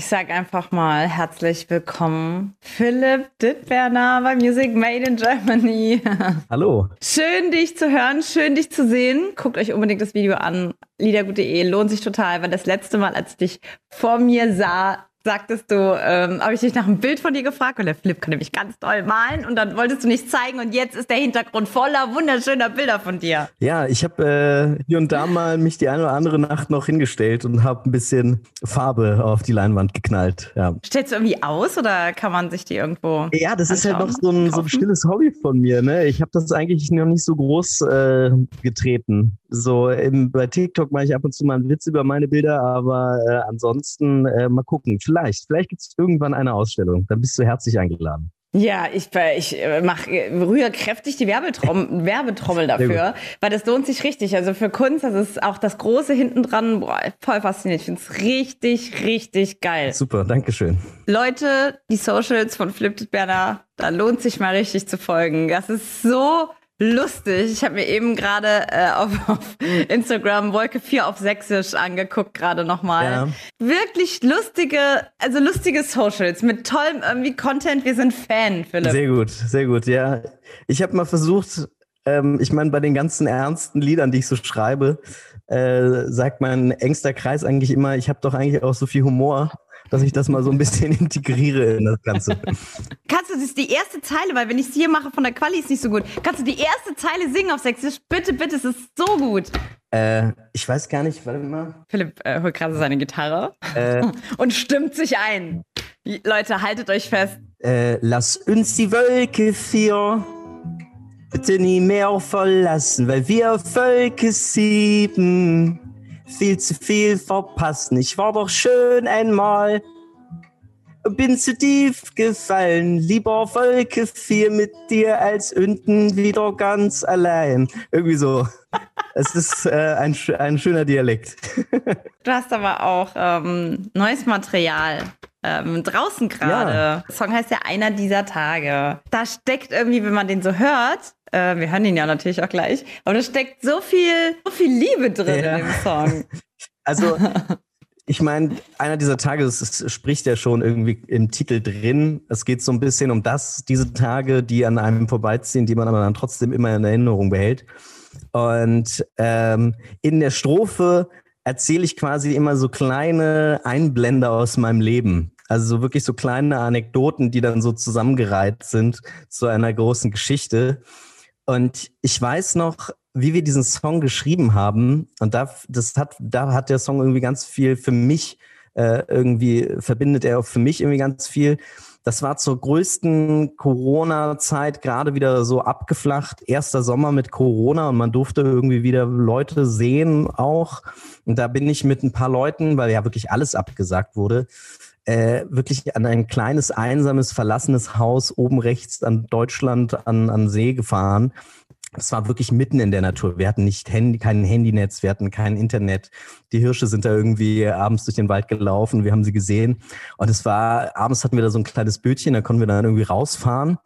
Ich sag einfach mal herzlich willkommen, Philipp Dittberner bei Music Made in Germany. Hallo. Schön, dich zu hören, schön, dich zu sehen. Guckt euch unbedingt das Video an. Liedergut.de lohnt sich total, weil das letzte Mal, als ich dich vor mir sah, sagtest du, ähm, habe ich dich nach einem Bild von dir gefragt, weil der Flip kann nämlich ganz toll malen und dann wolltest du nichts zeigen und jetzt ist der Hintergrund voller wunderschöner Bilder von dir. Ja, ich habe äh, hier und da mal mich die eine oder andere Nacht noch hingestellt und habe ein bisschen Farbe auf die Leinwand geknallt. Ja. Stellst du irgendwie aus oder kann man sich die irgendwo Ja, das anschauen, ist halt noch so ein, so ein stilles Hobby von mir. Ne? Ich habe das eigentlich noch nicht so groß äh, getreten. So im, bei TikTok mache ich ab und zu mal einen Witz über meine Bilder, aber äh, ansonsten äh, mal gucken vielleicht. Vielleicht gibt es irgendwann eine Ausstellung. Dann bist du herzlich eingeladen. Ja, ich, ich äh, mache rühre kräftig die Werbetrommel, Werbetrommel dafür, weil das lohnt sich richtig. Also für Kunst, das ist auch das Große hinten dran, boah, voll faszinierend. Ich finde es richtig, richtig geil. Super, danke schön. Leute, die Socials von Flipped Berner, da lohnt sich mal richtig zu folgen. Das ist so lustig. Ich habe mir eben gerade äh, auf, auf, Instagram Wolke 4 auf Sächsisch angeguckt, gerade nochmal. Ja. Wirklich lustige, also lustige Socials mit tollem irgendwie Content. Wir sind Fan, Philipp. Sehr gut, sehr gut, ja. Ich habe mal versucht, ähm, ich meine, bei den ganzen ernsten Liedern, die ich so schreibe, äh, sagt mein engster Kreis eigentlich immer, ich habe doch eigentlich auch so viel Humor dass ich das mal so ein bisschen integriere in das Ganze. Kannst du das die erste Zeile, weil wenn ich es hier mache von der Quali ist nicht so gut. Kannst du die erste Zeile singen auf Sächsisch? Bitte, bitte, es ist so gut. Äh, ich weiß gar nicht, warte mal. Philipp äh, holt gerade seine Gitarre äh, und stimmt sich ein. Leute, haltet euch fest. Äh, lass uns die Wolke vier bitte nie mehr verlassen, weil wir Völke sieben viel zu viel verpassen. Ich war doch schön einmal, bin zu tief gefallen. Lieber Wolke viel mit dir als unten wieder ganz allein. Irgendwie so. Es ist äh, ein, ein schöner Dialekt. du hast aber auch ähm, neues Material. Ähm, draußen gerade. Ja. Der Song heißt ja einer dieser Tage. Da steckt irgendwie, wenn man den so hört, äh, wir hören ihn ja natürlich auch gleich, aber da steckt so viel, so viel Liebe drin ja. in dem Song. Also, ich meine, einer dieser Tage, das spricht ja schon irgendwie im Titel drin. Es geht so ein bisschen um das, diese Tage, die an einem vorbeiziehen, die man aber dann trotzdem immer in Erinnerung behält. Und ähm, in der Strophe erzähle ich quasi immer so kleine Einblender aus meinem Leben. Also so wirklich so kleine Anekdoten, die dann so zusammengereiht sind zu einer großen Geschichte. Und ich weiß noch, wie wir diesen Song geschrieben haben, und da, das hat, da hat der Song irgendwie ganz viel für mich, äh, irgendwie verbindet er für mich irgendwie ganz viel. Das war zur größten Corona-Zeit gerade wieder so abgeflacht. Erster Sommer mit Corona und man durfte irgendwie wieder Leute sehen auch. Und da bin ich mit ein paar Leuten, weil ja wirklich alles abgesagt wurde, äh, wirklich an ein kleines, einsames, verlassenes Haus oben rechts an Deutschland an, an See gefahren es war wirklich mitten in der Natur. Wir hatten nicht Handy, kein Handynetz, wir hatten kein Internet. Die Hirsche sind da irgendwie abends durch den Wald gelaufen, wir haben sie gesehen. Und es war, abends hatten wir da so ein kleines Bötchen, da konnten wir dann irgendwie rausfahren.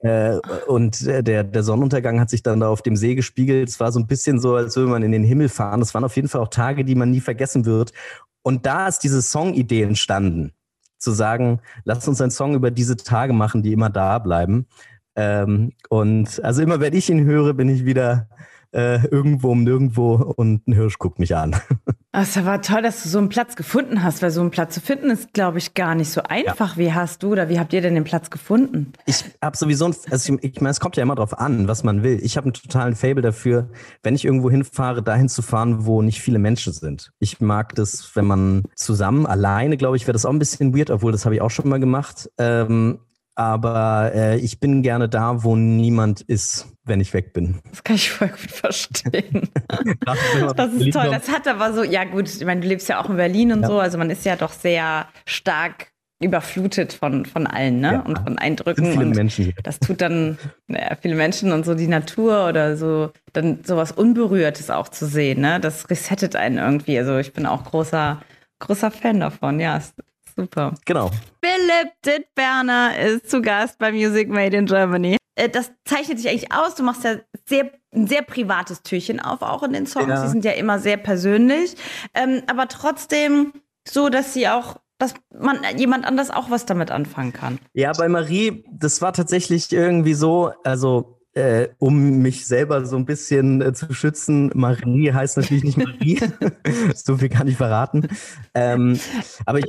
Äh, und der, der Sonnenuntergang hat sich dann da auf dem See gespiegelt. Es war so ein bisschen so, als würde man in den Himmel fahren. Es waren auf jeden Fall auch Tage, die man nie vergessen wird. Und da ist diese Songidee entstanden. Zu sagen, lass uns einen Song über diese Tage machen, die immer da bleiben. Ähm, und also immer, wenn ich ihn höre, bin ich wieder äh, irgendwo um nirgendwo und ein Hirsch guckt mich an. Es war toll, dass du so einen Platz gefunden hast, weil so einen Platz zu finden ist, glaube ich, gar nicht so einfach. Ja. Wie hast du oder wie habt ihr denn den Platz gefunden? Ich habe sowieso, ein, also ich, ich meine, es kommt ja immer darauf an, was man will. Ich habe einen totalen Fable dafür, wenn ich irgendwo hinfahre, dahin zu fahren, wo nicht viele Menschen sind. Ich mag das, wenn man zusammen, alleine, glaube ich, wäre das auch ein bisschen weird, obwohl das habe ich auch schon mal gemacht. Ähm, aber äh, ich bin gerne da, wo niemand ist, wenn ich weg bin. Das kann ich voll gut verstehen. das ist toll. Das hat aber so, ja gut, ich meine, du lebst ja auch in Berlin und ja. so, also man ist ja doch sehr stark überflutet von, von allen, ne? Ja. Und von Eindrücken. Sind viele und Menschen. Das tut dann, naja, viele Menschen und so die Natur oder so, dann sowas Unberührtes auch zu sehen, ne? Das resettet einen irgendwie. Also ich bin auch großer, großer Fan davon, ja. Super. Genau. Philipp Dittberner ist zu Gast bei Music Made in Germany. Äh, das zeichnet sich eigentlich aus. Du machst ja sehr, ein sehr privates Türchen auf, auch in den Songs. Ja. Die sind ja immer sehr persönlich. Ähm, aber trotzdem so, dass sie auch dass man jemand anders auch was damit anfangen kann. Ja, bei Marie, das war tatsächlich irgendwie so, also äh, um mich selber so ein bisschen äh, zu schützen. Marie heißt natürlich nicht Marie. so viel kann ich verraten. Ähm, aber ich.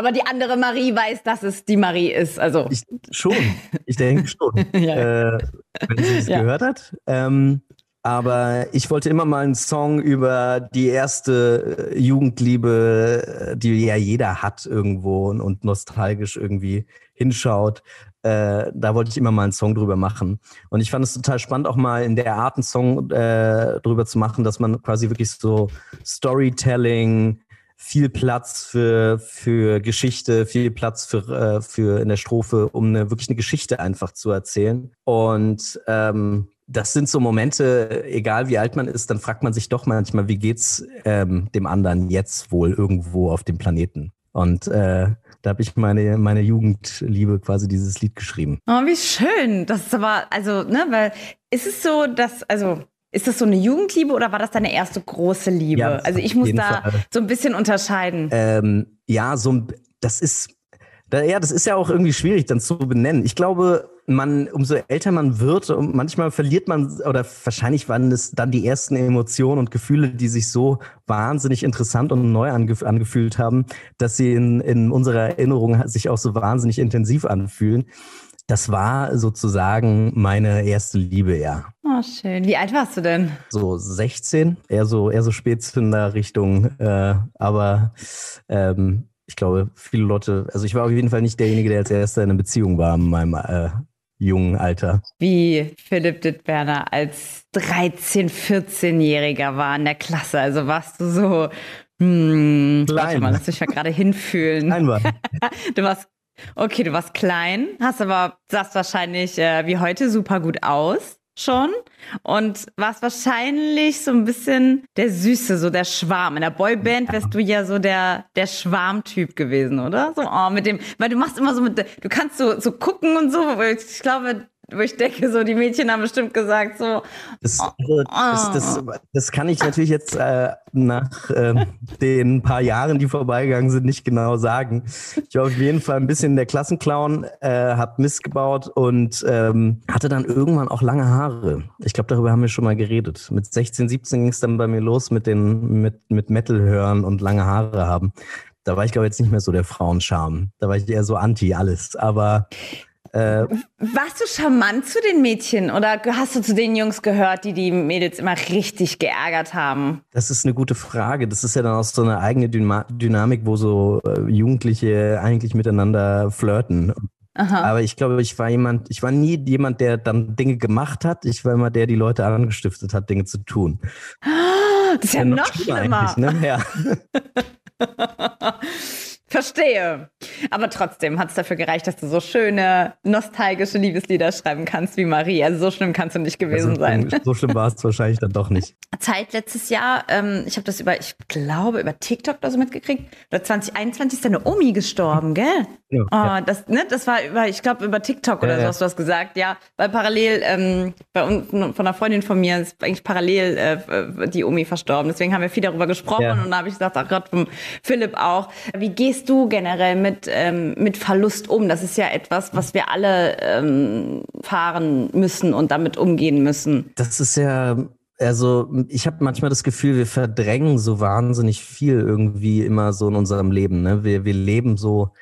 Aber die andere Marie weiß, dass es die Marie ist. Also ich, schon. Ich denke schon. ja. äh, wenn sie es ja. gehört hat. Ähm, aber ich wollte immer mal einen Song über die erste äh, Jugendliebe, äh, die ja jeder hat irgendwo und nostalgisch irgendwie hinschaut. Äh, da wollte ich immer mal einen Song drüber machen. Und ich fand es total spannend, auch mal in der Art einen Song äh, drüber zu machen, dass man quasi wirklich so Storytelling, viel Platz für, für Geschichte, viel Platz für, äh, für in der Strophe, um eine, wirklich eine Geschichte einfach zu erzählen. Und ähm, das sind so Momente, egal wie alt man ist, dann fragt man sich doch manchmal, wie geht's ähm, dem anderen jetzt wohl irgendwo auf dem Planeten? Und äh, da habe ich meine, meine Jugendliebe quasi dieses Lied geschrieben. Oh, wie schön. Das ist aber, also, ne, weil ist es so, dass, also, ist das so eine Jugendliebe oder war das deine erste große Liebe? Ja, also ich muss da Fall. so ein bisschen unterscheiden. Ähm, ja, so das ist da, ja, das ist ja auch irgendwie schwierig dann zu benennen. Ich glaube, man, umso älter man wird, manchmal verliert man, oder wahrscheinlich waren es dann die ersten Emotionen und Gefühle, die sich so wahnsinnig interessant und neu angef angefühlt haben, dass sie in, in unserer Erinnerung sich auch so wahnsinnig intensiv anfühlen. Das war sozusagen meine erste Liebe, ja. Oh, schön. Wie alt warst du denn? So 16, eher so, eher so Spätzünder Richtung, äh, aber ähm, ich glaube, viele Leute, also ich war auf jeden Fall nicht derjenige, der als erster in einer Beziehung war in meinem äh, jungen Alter. Wie Philipp Dittberner als 13-, 14-Jähriger war in der Klasse. Also warst du so, hm, klein. Warte mal, lass mich mal gerade hinfühlen. Klein war. du warst, okay, du warst klein, hast aber, sahst wahrscheinlich äh, wie heute super gut aus schon und warst wahrscheinlich so ein bisschen der Süße, so der Schwarm. In der Boyband wärst du ja so der, der Schwarmtyp gewesen, oder? So, oh, mit dem, weil du machst immer so mit, du kannst so, so gucken und so, ich glaube, wo ich denke, so die Mädchen haben bestimmt gesagt, so. Das, also, das, das, oh. das, kann ich natürlich jetzt äh, nach äh, den paar Jahren, die vorbeigegangen sind, nicht genau sagen. Ich war auf jeden Fall ein bisschen der Klassenclown, äh, hab Mist gebaut und ähm, hatte dann irgendwann auch lange Haare. Ich glaube, darüber haben wir schon mal geredet. Mit 16, 17 ging es dann bei mir los mit den mit, mit Metal hören und lange Haare haben. Da war ich, glaube ich, jetzt nicht mehr so der Frauenscham. Da war ich eher so anti alles. Aber äh, Warst du charmant zu den Mädchen oder hast du zu den Jungs gehört, die die Mädels immer richtig geärgert haben? Das ist eine gute Frage. Das ist ja dann auch so eine eigene Dynamik, wo so äh, Jugendliche eigentlich miteinander flirten. Aha. Aber ich glaube, ich war jemand, ich war nie jemand, der dann Dinge gemacht hat. Ich war immer der, die Leute angestiftet hat, Dinge zu tun. Das ist ja, ja noch schlimmer. Ne? Ja. Verstehe. Aber trotzdem hat es dafür gereicht, dass du so schöne, nostalgische Liebeslieder schreiben kannst wie Marie. Also so schlimm kannst du nicht gewesen also, sein. So schlimm war es wahrscheinlich dann doch nicht. Zeit letztes Jahr, ähm, ich habe das über, ich glaube, über TikTok oder so mitgekriegt. Oder 2021 ist deine Omi gestorben, gell? Ja, oh, ja. Das, ne, das war über, ich glaube, über TikTok oder ja, so hast du was gesagt. Ja, weil parallel, ähm, bei uns, von einer Freundin von mir ist eigentlich parallel äh, die Omi verstorben. Deswegen haben wir viel darüber gesprochen und da habe ich gesagt, ach Gott, vom Philipp auch. Wie gehst gehst du generell mit, ähm, mit Verlust um? Das ist ja etwas, was wir alle ähm, fahren müssen und damit umgehen müssen. Das ist ja also ich habe manchmal das Gefühl, wir verdrängen so wahnsinnig viel irgendwie immer so in unserem Leben. Ne? Wir, wir leben so,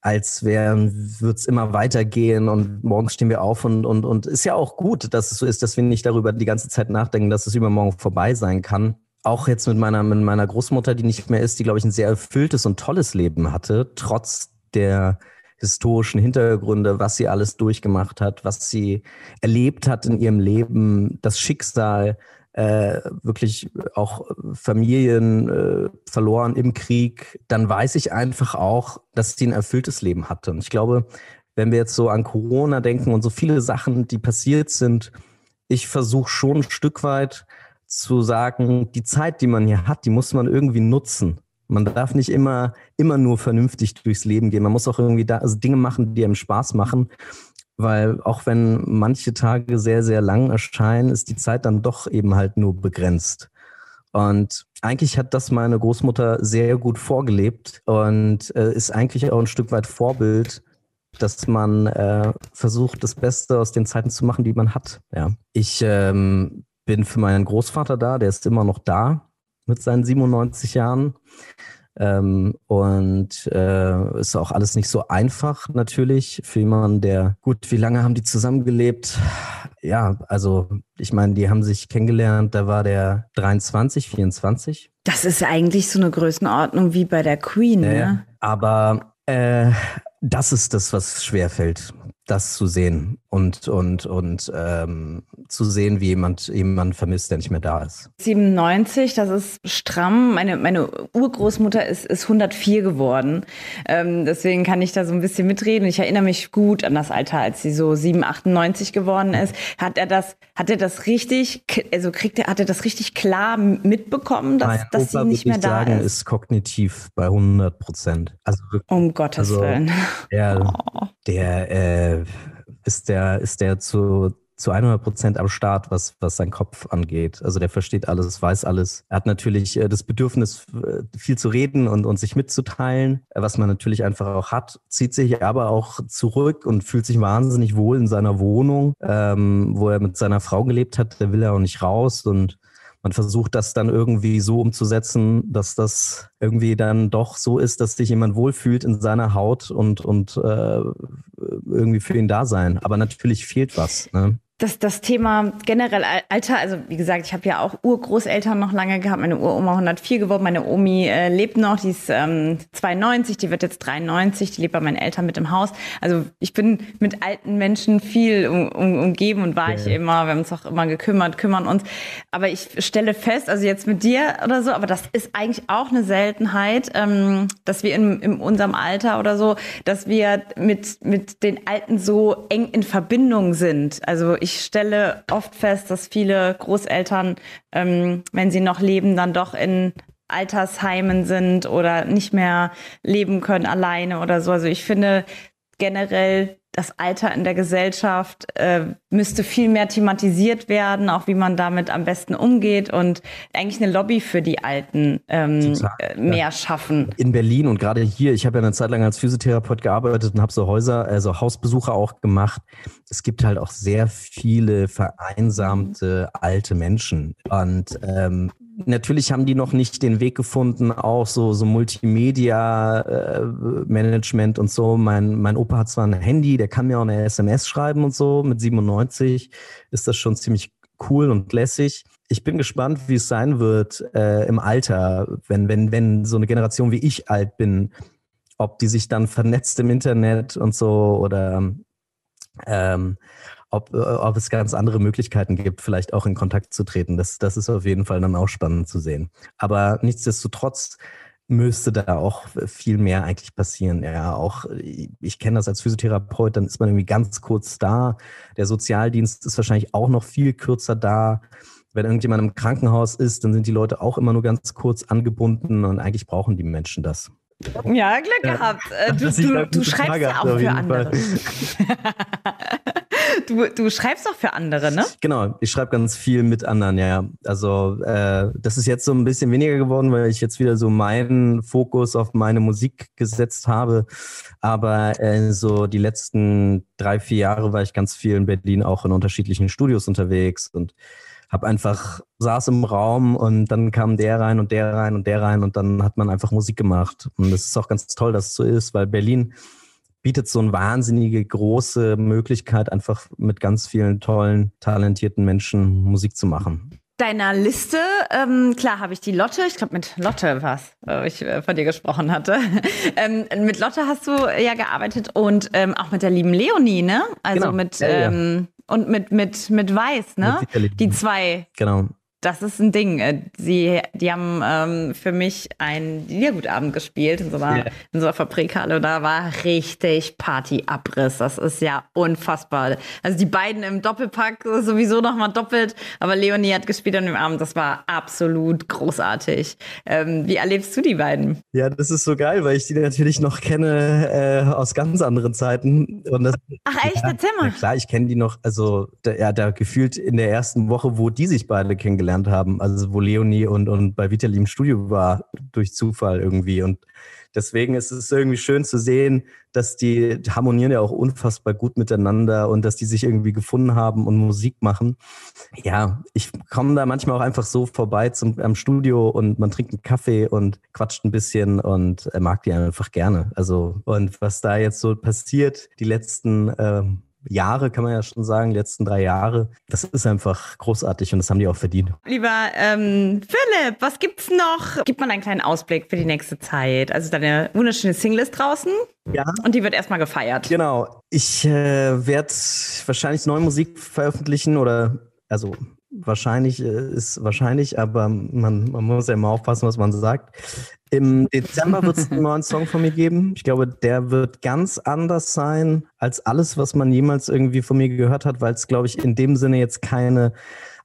als wären wird es immer weitergehen und morgens stehen wir auf und, und, und ist ja auch gut, dass es so ist, dass wir nicht darüber die ganze Zeit nachdenken, dass es übermorgen vorbei sein kann auch jetzt mit meiner, mit meiner Großmutter, die nicht mehr ist, die, glaube ich, ein sehr erfülltes und tolles Leben hatte, trotz der historischen Hintergründe, was sie alles durchgemacht hat, was sie erlebt hat in ihrem Leben, das Schicksal, äh, wirklich auch Familien äh, verloren im Krieg, dann weiß ich einfach auch, dass sie ein erfülltes Leben hatte. Und ich glaube, wenn wir jetzt so an Corona denken und so viele Sachen, die passiert sind, ich versuche schon ein Stück weit zu sagen, die Zeit, die man hier hat, die muss man irgendwie nutzen. Man darf nicht immer, immer nur vernünftig durchs Leben gehen. Man muss auch irgendwie da, also Dinge machen, die einem Spaß machen. Weil auch wenn manche Tage sehr, sehr lang erscheinen, ist die Zeit dann doch eben halt nur begrenzt. Und eigentlich hat das meine Großmutter sehr gut vorgelebt und äh, ist eigentlich auch ein Stück weit Vorbild, dass man äh, versucht, das Beste aus den Zeiten zu machen, die man hat. Ja. Ich ähm, bin für meinen Großvater da, der ist immer noch da mit seinen 97 Jahren. Ähm, und äh, ist auch alles nicht so einfach natürlich für jemanden, der gut, wie lange haben die zusammengelebt? Ja, also ich meine, die haben sich kennengelernt, da war der 23, 24. Das ist eigentlich so eine Größenordnung wie bei der Queen, äh, ne? Aber äh, das ist das, was schwerfällt das zu sehen und, und, und ähm, zu sehen, wie jemand jemand vermisst, der nicht mehr da ist. 97, das ist stramm. Meine, meine Urgroßmutter ist, ist 104 geworden. Ähm, deswegen kann ich da so ein bisschen mitreden. Ich erinnere mich gut an das Alter, als sie so 7, 98 geworden ist. Hat er das, hat er das richtig, also kriegt er, hat er das richtig klar mitbekommen, dass, mein dass Opa, sie nicht mehr da sagen, ist? ist kognitiv bei 100 Prozent. Also, um Gottes also, Willen. Der, oh. der äh, ist der, ist der zu, zu 100 Prozent am Start, was, was sein Kopf angeht. Also der versteht alles, weiß alles. Er hat natürlich äh, das Bedürfnis, äh, viel zu reden und, und sich mitzuteilen, äh, was man natürlich einfach auch hat, zieht sich aber auch zurück und fühlt sich wahnsinnig wohl in seiner Wohnung, ähm, wo er mit seiner Frau gelebt hat. Da will er auch nicht raus und man versucht das dann irgendwie so umzusetzen, dass das irgendwie dann doch so ist, dass sich jemand wohlfühlt in seiner Haut und, und äh, irgendwie für ihn da sein. Aber natürlich fehlt was. Ne? Das, das Thema generell Alter, also wie gesagt, ich habe ja auch Urgroßeltern noch lange gehabt, meine Uroma 104 geworden, meine Omi äh, lebt noch, die ist ähm, 92, die wird jetzt 93, die lebt bei meinen Eltern mit im Haus. Also ich bin mit alten Menschen viel um, um, umgeben und war ja. ich immer, wir haben uns auch immer gekümmert, kümmern uns. Aber ich stelle fest, also jetzt mit dir oder so, aber das ist eigentlich auch eine Seltenheit, ähm, dass wir in, in unserem Alter oder so, dass wir mit, mit den Alten so eng in Verbindung sind. Also ich ich stelle oft fest, dass viele Großeltern, ähm, wenn sie noch leben, dann doch in Altersheimen sind oder nicht mehr leben können alleine oder so. Also ich finde generell das Alter in der Gesellschaft äh, müsste viel mehr thematisiert werden, auch wie man damit am besten umgeht und eigentlich eine Lobby für die Alten ähm, äh, mehr ja. schaffen. In Berlin und gerade hier, ich habe ja eine Zeit lang als Physiotherapeut gearbeitet und habe so Häuser, also Hausbesuche auch gemacht. Es gibt halt auch sehr viele vereinsamte alte Menschen und ähm, natürlich haben die noch nicht den Weg gefunden, auch so, so Multimedia-Management äh, und so. Mein, mein Opa hat zwar ein Handy, der kann mir auch eine SMS schreiben und so. Mit 97 ist das schon ziemlich cool und lässig. Ich bin gespannt, wie es sein wird äh, im Alter, wenn, wenn, wenn so eine Generation wie ich alt bin, ob die sich dann vernetzt im Internet und so oder ähm, ob, äh, ob es ganz andere Möglichkeiten gibt, vielleicht auch in Kontakt zu treten. Das, das ist auf jeden Fall dann auch spannend zu sehen. Aber nichtsdestotrotz müsste da auch viel mehr eigentlich passieren. Ja, auch ich kenne das als Physiotherapeut, dann ist man irgendwie ganz kurz da. Der Sozialdienst ist wahrscheinlich auch noch viel kürzer da. Wenn irgendjemand im Krankenhaus ist, dann sind die Leute auch immer nur ganz kurz angebunden und eigentlich brauchen die Menschen das. Ja, Glück gehabt. Äh, du, du, du schreibst ja auch für andere. du, du schreibst auch für andere, ne? Genau, ich schreibe ganz viel mit anderen, ja. Also äh, das ist jetzt so ein bisschen weniger geworden, weil ich jetzt wieder so meinen Fokus auf meine Musik gesetzt habe. Aber äh, so die letzten drei, vier Jahre war ich ganz viel in Berlin auch in unterschiedlichen Studios unterwegs und habe einfach saß im Raum und dann kam der rein und der rein und der rein und dann hat man einfach Musik gemacht. Und das ist auch ganz toll, dass es so ist, weil Berlin bietet so eine wahnsinnige große Möglichkeit, einfach mit ganz vielen tollen, talentierten Menschen Musik zu machen. Deiner Liste, ähm, klar habe ich die Lotte, ich glaube mit Lotte was, äh, ich äh, von dir gesprochen hatte. ähm, mit Lotte hast du ja gearbeitet und ähm, auch mit der lieben Leonie, ne? Also genau. mit ja, ja. Und mit mit mit Weiß, ne? Mit die zwei. Genau das ist ein Ding. Äh, sie, die haben ähm, für mich einen Liedergutabend gespielt in so einer, yeah. in so einer Fabrikhalle. Da war richtig Partyabriss. Das ist ja unfassbar. Also die beiden im Doppelpack sowieso nochmal doppelt. Aber Leonie hat gespielt an dem Abend. Das war absolut großartig. Ähm, wie erlebst du die beiden? Ja, das ist so geil, weil ich die natürlich noch kenne äh, aus ganz anderen Zeiten. Und das, Ach echt? Ja, Erzähl mal. klar, ich kenne die noch, also da, ja, da gefühlt in der ersten Woche, wo die sich beide kennengelernt kennengelernt haben. Also wo Leonie und, und bei Vitali im Studio war, durch Zufall irgendwie. Und deswegen ist es irgendwie schön zu sehen, dass die harmonieren ja auch unfassbar gut miteinander und dass die sich irgendwie gefunden haben und Musik machen. Ja, ich komme da manchmal auch einfach so vorbei zum am Studio und man trinkt einen Kaffee und quatscht ein bisschen und mag die einfach gerne. Also und was da jetzt so passiert, die letzten ähm, Jahre, kann man ja schon sagen, die letzten drei Jahre. Das ist einfach großartig und das haben die auch verdient. Lieber ähm, Philipp, was gibt's noch? Gib mal einen kleinen Ausblick für die nächste Zeit. Also deine wunderschöne Single ist draußen. Ja. Und die wird erstmal gefeiert. Genau. Ich äh, werde wahrscheinlich neue Musik veröffentlichen oder also wahrscheinlich äh, ist wahrscheinlich, aber man, man muss ja immer aufpassen, was man sagt. Im Dezember wird es einen neuen Song von mir geben. Ich glaube, der wird ganz anders sein als alles, was man jemals irgendwie von mir gehört hat, weil es, glaube ich, in dem Sinne jetzt keine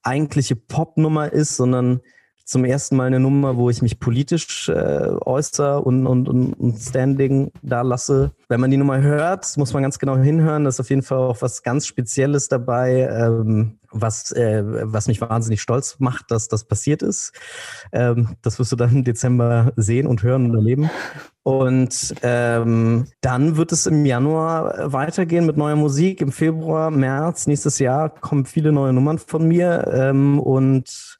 eigentliche Popnummer ist, sondern zum ersten Mal eine Nummer, wo ich mich politisch äh, äußere und, und, und, und Standing da lasse. Wenn man die Nummer hört, muss man ganz genau hinhören. Da ist auf jeden Fall auch was ganz Spezielles dabei, ähm, was, äh, was mich wahnsinnig stolz macht, dass das passiert ist. Ähm, das wirst du dann im Dezember sehen und hören und erleben. Und ähm, dann wird es im Januar weitergehen mit neuer Musik. Im Februar, März nächstes Jahr kommen viele neue Nummern von mir. Ähm, und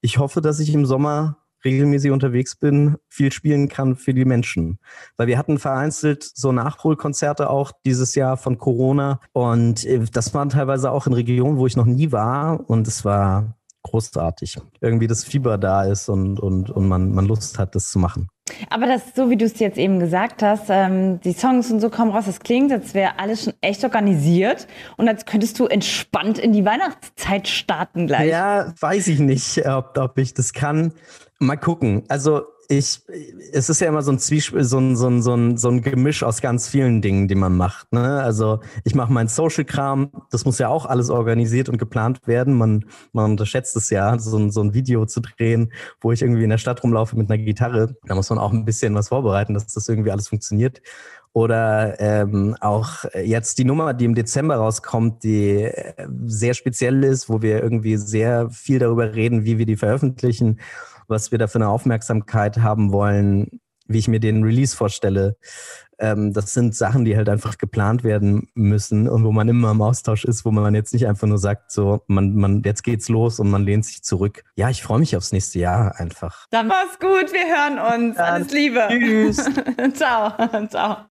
ich hoffe, dass ich im Sommer regelmäßig unterwegs bin, viel spielen kann für die Menschen. Weil wir hatten vereinzelt so Nachholkonzerte auch dieses Jahr von Corona und äh, das waren teilweise auch in Regionen, wo ich noch nie war und es war großartig. Irgendwie das Fieber da ist und, und, und man, man Lust hat, das zu machen. Aber das, so wie du es jetzt eben gesagt hast, ähm, die Songs und so kommen raus, das klingt, als wäre alles schon echt organisiert und als könntest du entspannt in die Weihnachtszeit starten gleich. Ja, weiß ich nicht, ob, ob ich das kann. Mal gucken. Also ich, es ist ja immer so ein Zwiespel, so ein, so ein, so ein, so ein Gemisch aus ganz vielen Dingen, die man macht. Ne? Also ich mache meinen Social-Kram, das muss ja auch alles organisiert und geplant werden. Man, man unterschätzt es ja, so ein, so ein Video zu drehen, wo ich irgendwie in der Stadt rumlaufe mit einer Gitarre. Da muss man auch ein bisschen was vorbereiten, dass das irgendwie alles funktioniert. Oder ähm, auch jetzt die Nummer, die im Dezember rauskommt, die äh, sehr speziell ist, wo wir irgendwie sehr viel darüber reden, wie wir die veröffentlichen was wir da für eine Aufmerksamkeit haben wollen, wie ich mir den Release vorstelle. Ähm, das sind Sachen, die halt einfach geplant werden müssen und wo man immer im Austausch ist, wo man jetzt nicht einfach nur sagt, so, man, man, jetzt geht's los und man lehnt sich zurück. Ja, ich freue mich aufs nächste Jahr einfach. Dann mach's gut, wir hören uns. Alles Liebe. Tschüss. Ciao. Ciao.